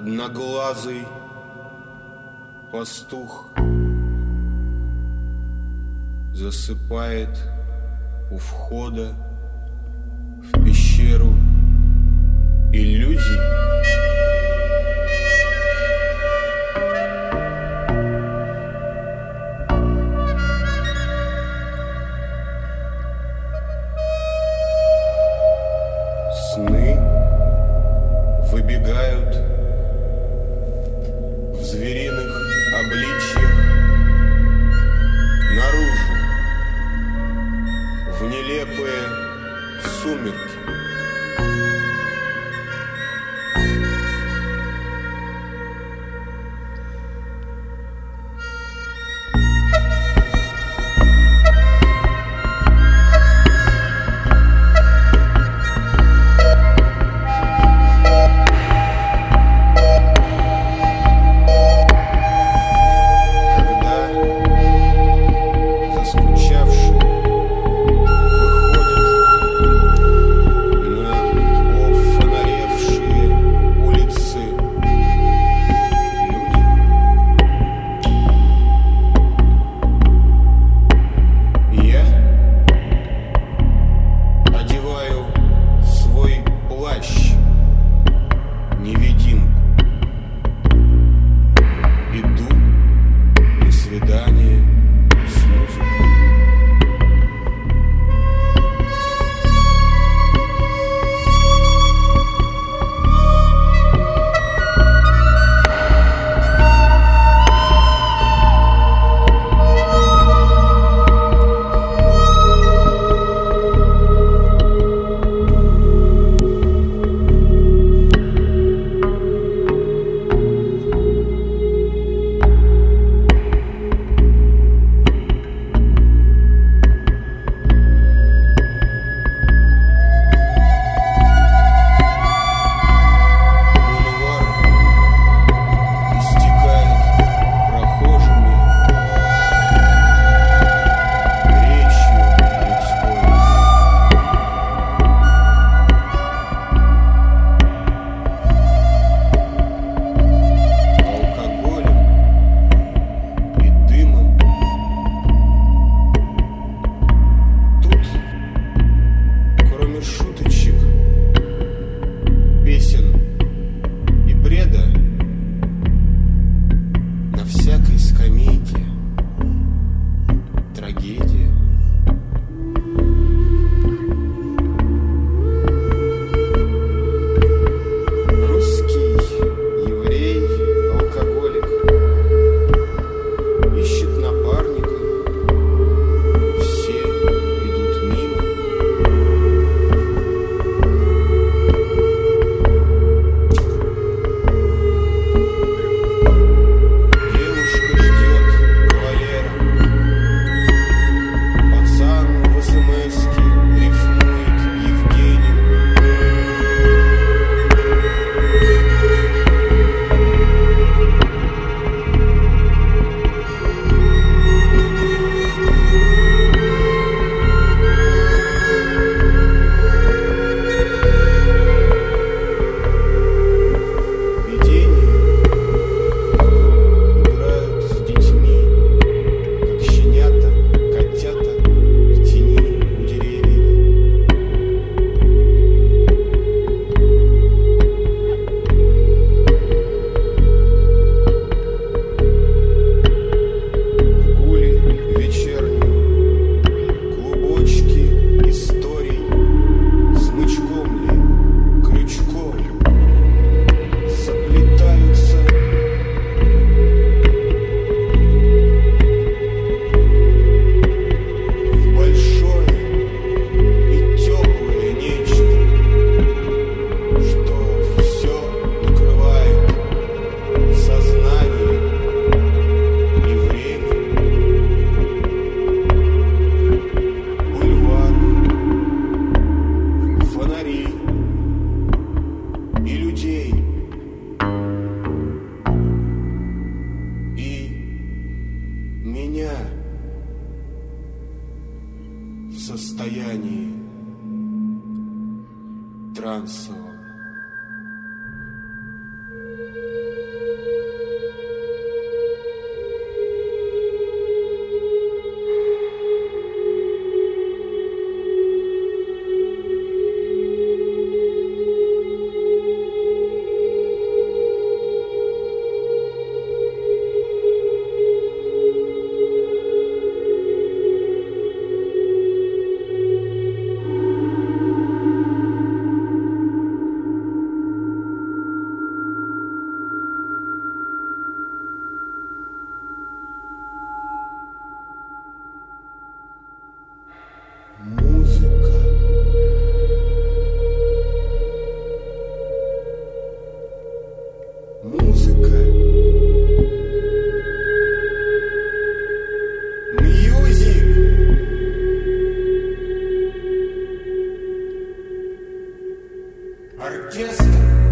Одноглазый пастух засыпает у входа в пещеру иллюзий. Summit. состоянии трансового. Artista.